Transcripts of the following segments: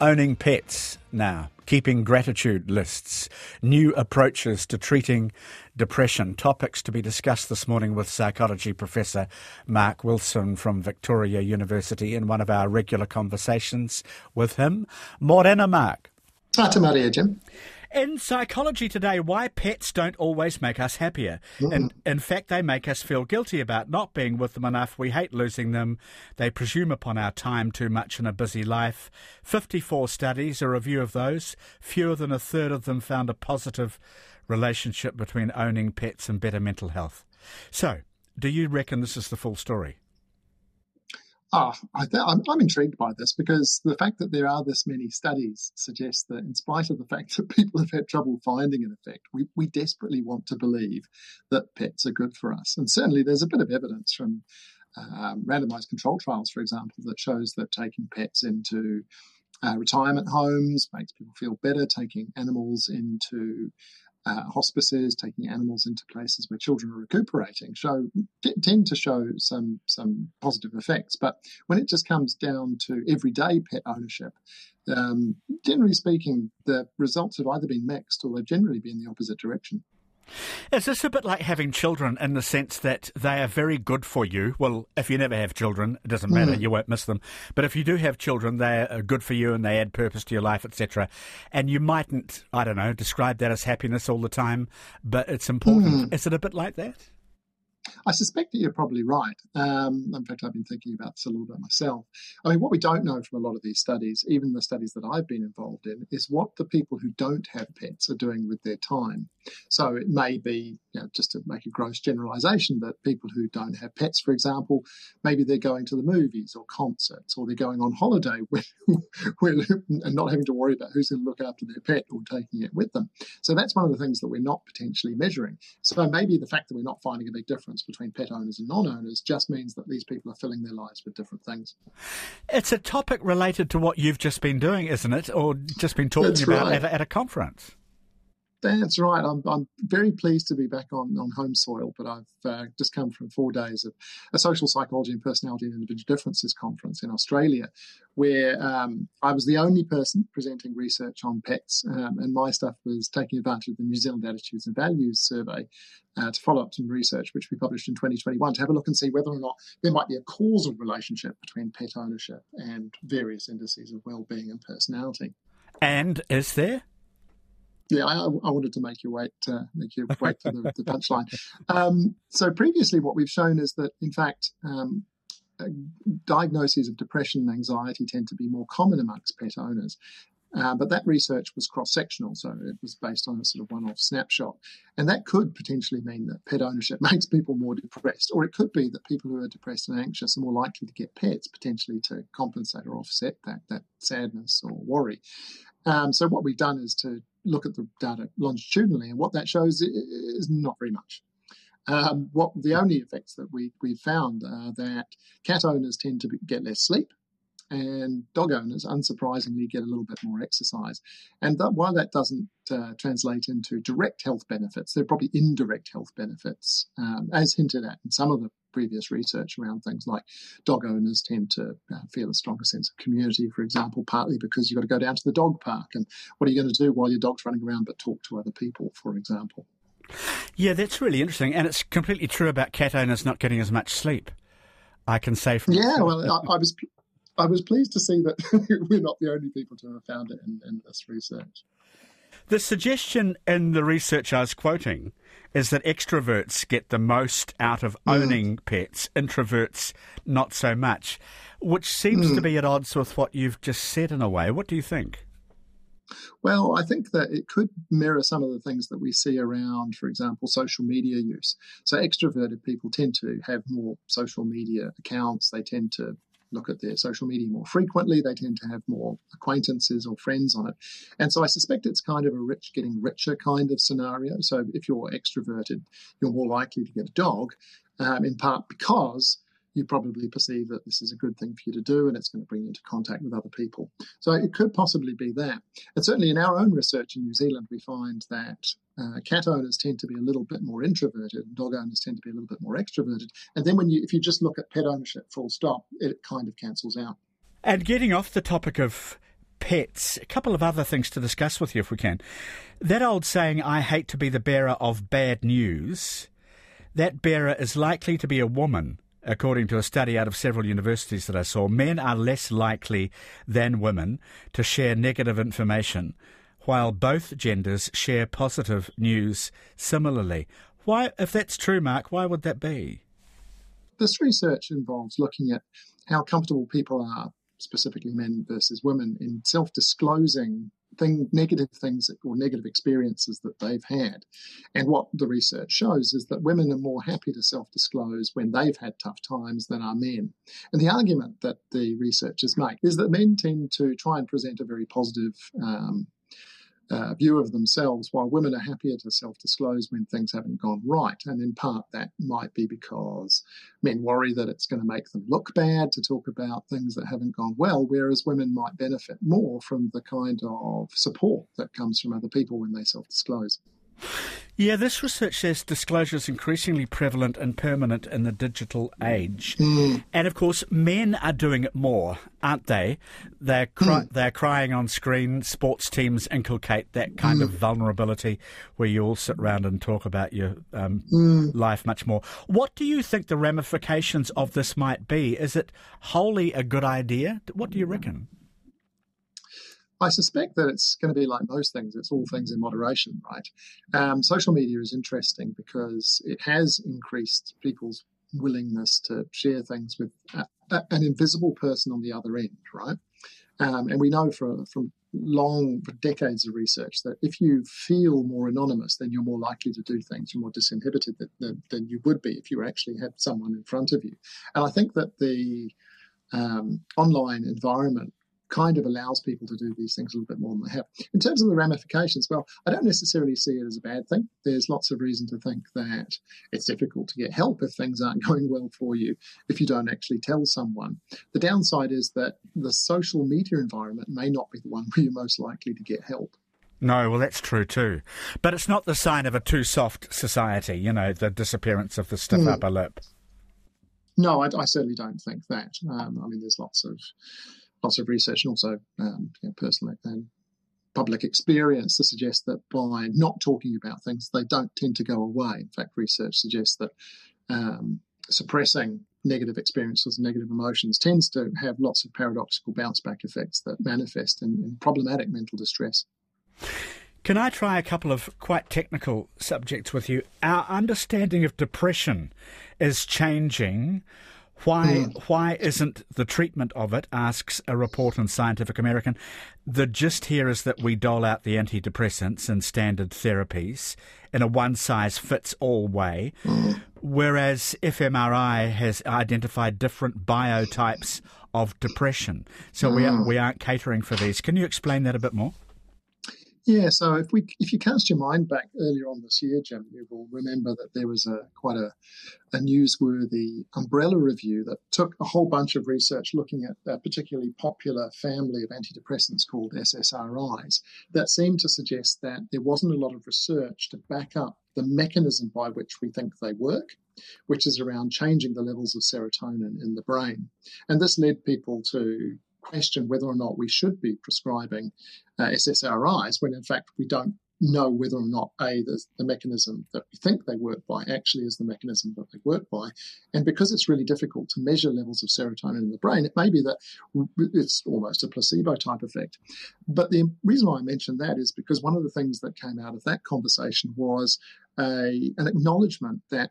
owning pets now, keeping gratitude lists, new approaches to treating depression. Topics to be discussed this morning with psychology professor Marc Wilson from Victoria University in one of our regular conversations with him. Morena, Marc. Tata Maria, Jim. In psychology today, why pets don't always make us happier. Mm. And in fact, they make us feel guilty about not being with them enough. We hate losing them. They presume upon our time too much in a busy life. 54 studies, a review of those. Fewer than a third of them found a positive relationship between owning pets and better mental health. So, do you reckon this is the full story? Ah, I th- I'm, I'm, intrigued by this because the fact that there are this many studies suggests that, in spite of the fact that people have had trouble finding an effect, we, we desperately want to believe that pets are good for us. And certainly, there's a bit of evidence from um, randomized control trials, for example, that shows that taking pets into uh, retirement homes makes people feel better. Taking animals into uh, hospices, taking animals into places where children are recuperating, show t- tend to show some some positive effects. But when it just comes down to everyday pet ownership, um, generally speaking, the results have either been mixed or they've generally been the opposite direction. Is this a bit like having children in the sense that they are very good for you? Well, if you never have children, it doesn't matter, mm. you won't miss them. But if you do have children, they are good for you and they add purpose to your life, etc. And you mightn't, I don't know, describe that as happiness all the time, but it's important. Mm. Is it a bit like that? I suspect that you're probably right. Um, in fact, I've been thinking about this a little bit myself. I mean, what we don't know from a lot of these studies, even the studies that I've been involved in, is what the people who don't have pets are doing with their time. So it may be, you know, just to make a gross generalization, that people who don't have pets, for example, maybe they're going to the movies or concerts or they're going on holiday where, where, and not having to worry about who's going to look after their pet or taking it with them. So that's one of the things that we're not potentially measuring. So maybe the fact that we're not finding a big difference between pet owners and non owners just means that these people are filling their lives with different things. It's a topic related to what you've just been doing, isn't it? Or just been talking That's about right. at, at a conference? That's right. I'm, I'm very pleased to be back on, on home soil, but I've uh, just come from four days of a social psychology and personality and individual differences conference in Australia, where um, I was the only person presenting research on pets, um, and my stuff was taking advantage of the New Zealand Attitudes and Values survey uh, to follow up some research which we published in 2021 to have a look and see whether or not there might be a causal relationship between pet ownership and various indices of well-being and personality. And is there? Yeah, I, I, wanted to make you wait, uh, make you wait for the, the punchline. Um, so previously, what we've shown is that, in fact, um, uh, diagnoses of depression and anxiety tend to be more common amongst pet owners. Uh, but that research was cross sectional, so it was based on a sort of one off snapshot. And that could potentially mean that pet ownership makes people more depressed, or it could be that people who are depressed and anxious are more likely to get pets, potentially to compensate or offset that, that sadness or worry. Um, so, what we've done is to look at the data longitudinally, and what that shows is not very much. Um, what the only effects that we we found are that cat owners tend to be, get less sleep, and dog owners, unsurprisingly, get a little bit more exercise. And that, while that doesn't uh, translate into direct health benefits, there are probably indirect health benefits, um, as hinted at in some of the previous research around things like dog owners tend to uh, feel a stronger sense of community, for example, partly because you've got to go down to the dog park. And what are you going to do while your dog's running around but talk to other people, for example? Yeah, that's really interesting. And it's completely true about cat owners not getting as much sleep. I can say from. Yeah, well, I, I was. I was pleased to see that we're not the only people to have found it in, in this research. The suggestion in the research I was quoting is that extroverts get the most out of mm. owning mm. pets, introverts not so much, which seems mm. to be at odds with what you've just said in a way. What do you think? Well, I think that it could mirror some of the things that we see around, for example, social media use. So, extroverted people tend to have more social media accounts. They tend to look at their social media more frequently. They tend to have more acquaintances or friends on it. And so I suspect it's kind of a rich getting richer kind of scenario. So if you're extroverted, you're more likely to get a dog, um, in part because you probably perceive that this is a good thing for you to do and it's going to bring you into contact with other people. So it could possibly be that. And certainly in our own research in New Zealand, we find that uh, cat owners tend to be a little bit more introverted and dog owners tend to be a little bit more extroverted. And then when you, if you just look at pet ownership full stop, it kind of cancels out. And getting off the topic of pets, a couple of other things to discuss with you if we can. That old saying, I hate to be the bearer of bad news, that bearer is likely to be a woman. According to a study out of several universities that I saw, men are less likely than women to share negative information, while both genders share positive news similarly. Why, if that's true, Marc, why would that be? This research involves looking at how comfortable people are, specifically men versus women, in self disclosing thing, negative things or negative experiences that they've had. And what the research shows is that women are more happy to self disclose when they've had tough times than are men. And the argument that the researchers make is that men tend to try and present a very positive um, uh, view of themselves, while women are happier to self disclose when things haven't gone right. And in part, that might be because men worry that it's going to make them look bad to talk about things that haven't gone well, whereas women might benefit more from the kind of support that comes from other people when they self disclose. Yeah, this research says disclosure is increasingly prevalent and permanent in the digital age. Mm. And of course, men are doing it more, aren't they? They're, cry- mm. they're crying on screen. Sports teams inculcate that kind mm. of vulnerability where you all sit around and talk about your um, mm. life much more. What do you think the ramifications of this might be? Is it wholly a good idea? What do you reckon? I suspect that it's going to be like most things. It's all things in moderation, right? Um, social media is interesting because it has increased people's willingness to share things with a, a, an invisible person on the other end, right? Um, and we know for, from long decades of research that if you feel more anonymous, then you're more likely to do things. You're more disinhibited than, than, than you would be if you actually had someone in front of you. And I think that the um, online environment kind of allows people to do these things a little bit more than they have. In terms of the ramifications, well, I don't necessarily see it as a bad thing. There's lots of reason to think that it's difficult to get help if things aren't going well for you if you don't actually tell someone. The downside is that the social media environment may not be the one where you're most likely to get help. No, well, that's true too. But it's not the sign of a too soft society, you know, the disappearance of the stiff mm. upper lip. No, I, I, certainly don't think that. Um, I mean, there's lots of lots of research and also um, you know, personal and public experience to suggest that by not talking about things, they don't tend to go away. In fact, research suggests that um, suppressing negative experiences and negative emotions tends to have lots of paradoxical bounce back effects that manifest in, in problematic mental distress. Can I try a couple of quite technical subjects with you? Our understanding of depression is changing why mm. why isn't the treatment of it? Asks a report in Scientific American. The gist here is that we dole out the antidepressants and standard therapies in a one size fits all way, mm. whereas fMRI has identified different biotypes of depression. So we are, we aren't catering for these. Can you explain that a bit more? Yeah, so if we if you cast your mind back earlier on this year, Jim, you will remember that there was a quite a, a newsworthy umbrella review that took a whole bunch of research looking at a particularly popular family of antidepressants called SSRIs that seemed to suggest that there wasn't a lot of research to back up the mechanism by which we think they work, which is around changing the levels of serotonin in the brain. And this led people to question whether or not we should be prescribing uh, SSRIs when in fact we don't know whether or not a the, the, mechanism that we think they work by actually is the mechanism that they work by. And because it's really difficult to measure levels of serotonin in the brain it may be that it's almost a placebo type effect. But the reason why i mentioned that is because one of the things that came out of that conversation was a, an acknowledgement that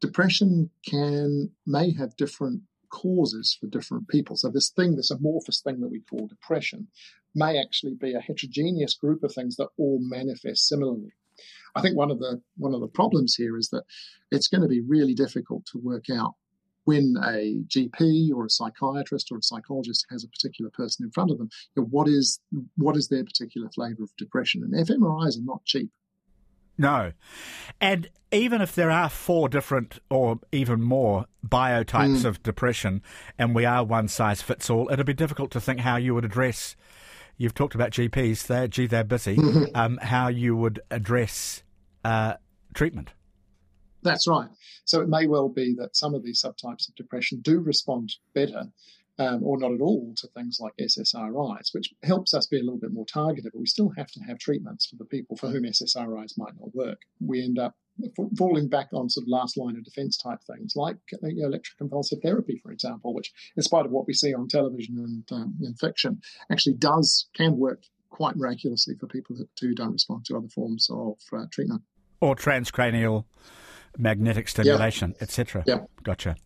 depression can may have different causes for different people. So this thing, this amorphous thing that we call depression, may actually be a heterogeneous group of things that all manifest similarly. I think one of the one of the problems here is that it's going to be really difficult to work out when a GP or a psychiatrist or a psychologist has a particular person in front of them, you know, what is what is their particular flavour of depression? And fMRIs are not cheap. No. And even if there are four different or even more biotypes mm. of depression and we are one size fits all, it'd be difficult to think how you would address. You've talked about GPs, they're, gee, they're busy, mm-hmm. um, how you would address uh, treatment. That's right. So it may well be that some of these subtypes of depression do respond better um, or not at all to things like SSRIs, which helps us be a little bit more targeted, but we still have to have treatments for the people for whom SSRIs might not work. We end up falling back on sort of last line of defense type things like you know, electroconvulsive therapy, for example, which, in spite of what we see on television and um, in fiction, actually does can work quite miraculously for people who don't respond to other forms of uh, treatment. Or transcranial magnetic stimulation, yeah. etc. Yeah. Gotcha.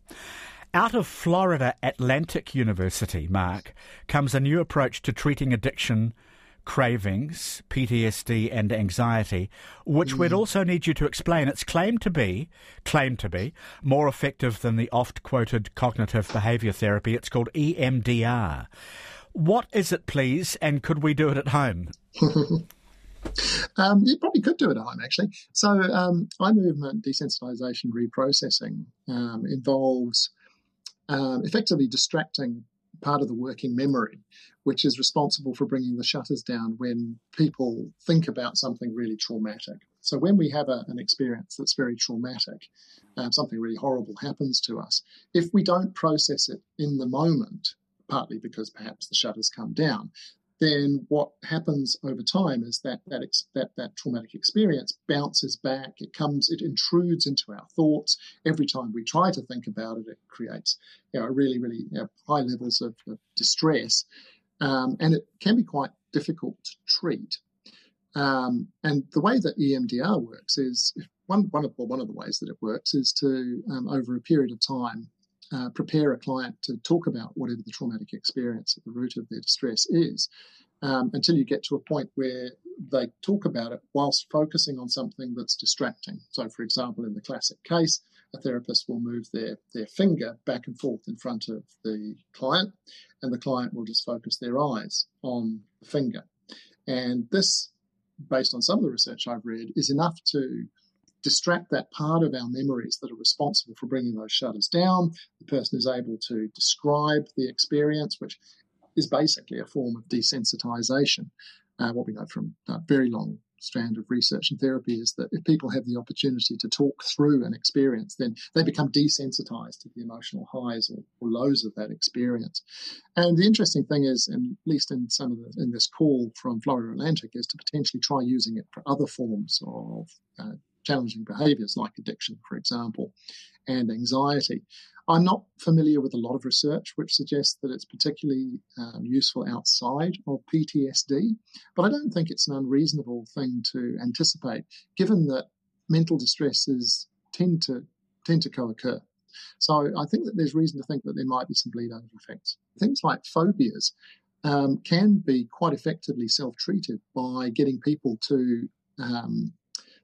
Out of Florida Atlantic University, Marc, comes a new approach to treating addiction, cravings, PTSD, and anxiety, which mm. we'd also need you to explain. It's claimed to be, claimed to be, more effective than the oft quoted cognitive behaviour therapy. It's called EMDR. What is it, please, and could we do it at home? Um, you probably could do it at home, actually. So, um, eye movement desensitization reprocessing um, involves um, effectively distracting part of the working memory, which is responsible for bringing the shutters down when people think about something really traumatic. So, when we have a, an experience that's very traumatic, um, something really horrible happens to us, if we don't process it in the moment, partly because perhaps the shutters come down, then what happens over time is that that, ex- that that traumatic experience bounces back. It comes, it intrudes into our thoughts. Every time we try to think about it, it creates you know, really, really you know, high levels of, of distress, um, and it can be quite difficult to treat. Um, and the way that EMDR works is one one of well, one of the ways that it works is to um, over a period of time uh, prepare a client to talk about whatever the traumatic experience at the root of their distress is um, until you get to a point where they talk about it whilst focusing on something that's distracting. So, for example, in the classic case, a therapist will move their, their finger back and forth in front of the client, and the client will just focus their eyes on the finger. And this, based on some of the research I've read, is enough to distract that part of our memories that are responsible for bringing those shutters down. The person is able to describe the experience, which is basically a form of desensitization. Uh, what we know from a very long strand of research and therapy is that if people have the opportunity to talk through an experience, then they become desensitized to the emotional highs or, or lows of that experience. And the interesting thing is, at least in some of the in this call from Florida Atlantic, is to potentially try using it for other forms of uh, challenging behaviors like addiction, for example, and anxiety. I'm not familiar with a lot of research which suggests that it's particularly um, useful outside of PTSD, but I don't think it's an unreasonable thing to anticipate, given that mental distresses tend to tend to co-occur. So I think that there's reason to think that there might be some bleed over effects. Things like phobias um, can be quite effectively self-treated by getting people to um,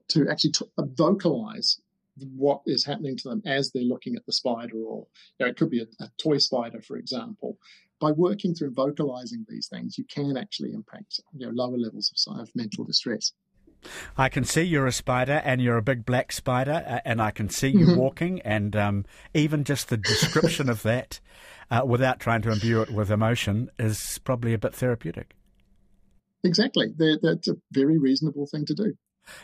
to actually t- uh, vocalize what is happening to them as they're looking at the spider, or you know, it could be a, a toy spider, for example. By working through vocalizing these things, you can actually impact you know, lower levels of, of mental distress. I can see you're a spider and you're a big black spider, and I can see you mm-hmm. walking, and um, even just the description of that, uh, without trying to imbue it with emotion, is probably a bit therapeutic. Exactly. They're, that's a very reasonable thing to do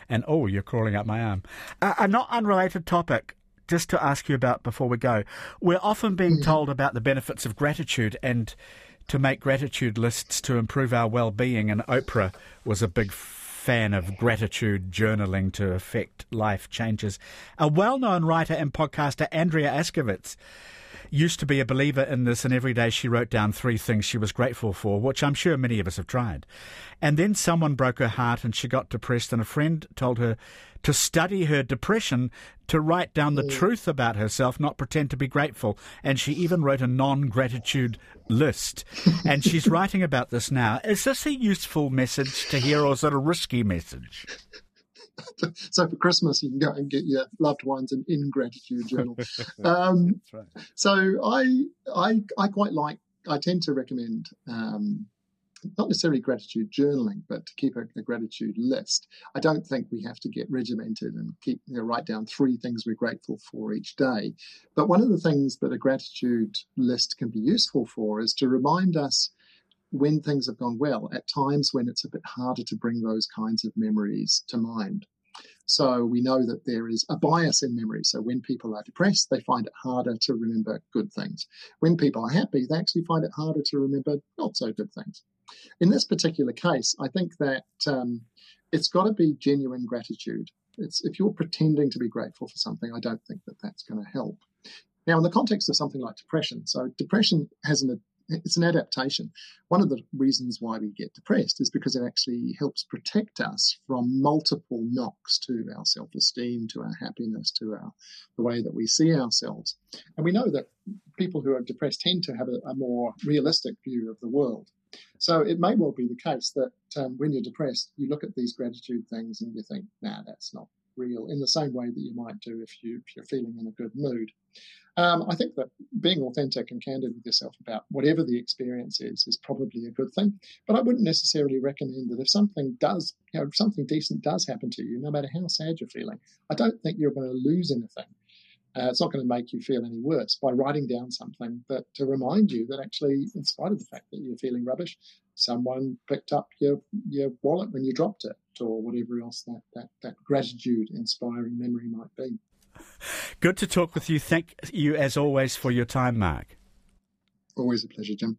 and oh, you're crawling up my arm. Uh, a not unrelated topic. Just to ask you about before we go, we're often being mm-hmm. told about the benefits of gratitude and to make gratitude lists to improve our well-being. And Oprah was a big fan of gratitude journaling to affect life changes. A well-known writer and podcaster, Andrea Askowitz, used to be a believer in this, and every day she wrote down three things she was grateful for, which I'm sure many of us have tried. And then someone broke her heart and she got depressed, and a friend told her to study her depression, to write down the mm. truth about herself, not pretend to be grateful. And she even wrote a non gratitude list. and she's writing about this now. Is this a useful message to hear, or is it a risky message? so for Christmas, you can go and get your loved ones an ingratitude journal. Um, right. So I, I, I quite like. I tend to recommend um, not necessarily gratitude journaling, but to keep a, a, gratitude list. I don't think we have to get regimented and keep you know, write down three things we're grateful for each day. But one of the things that a gratitude list can be useful for is to remind us when things have gone well, at times when it's a bit harder to bring those kinds of memories to mind. So we know that there is a bias in memory. So when people are depressed, they find it harder to remember good things. When people are happy, they actually find it harder to remember not so good things. In this particular case, I think that um, it's got to be genuine gratitude. It's, if you're pretending to be grateful for something, I don't think that that's going to help. Now, in the context of something like depression, so depression has an it's an adaptation. One of the reasons why we get depressed is because it actually helps protect us from multiple knocks to our self-esteem, to our happiness, to our the way that we see ourselves. And we know that people who are depressed tend to have a, a more realistic view of the world. So it may well be the case that um, when you're depressed, you look at these gratitude things and you think, nah, that's not real, in the same way that you might do if, you, if you're feeling in a good mood. Um, I think that being authentic and candid with yourself about whatever the experience is is probably a good thing. But I wouldn't necessarily recommend that if something does, you know, if something decent does happen to you, no matter how sad you're feeling, I don't think you're going to lose anything. Uh, it's not going to make you feel any worse by writing down something, but to remind you that actually, in spite of the fact that you're feeling rubbish, someone picked up your, your wallet when you dropped it, or whatever else that, that, that gratitude inspiring memory might be. Good to talk with you. Thank you, as always, for your time, Marc. Always a pleasure, Jim.